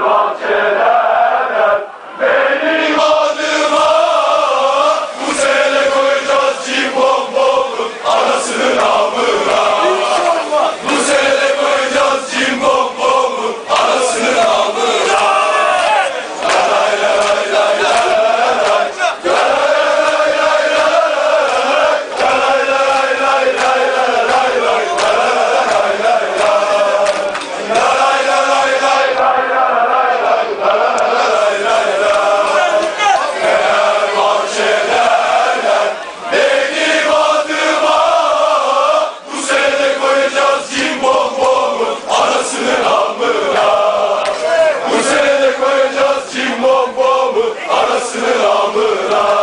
Roger. Buddha.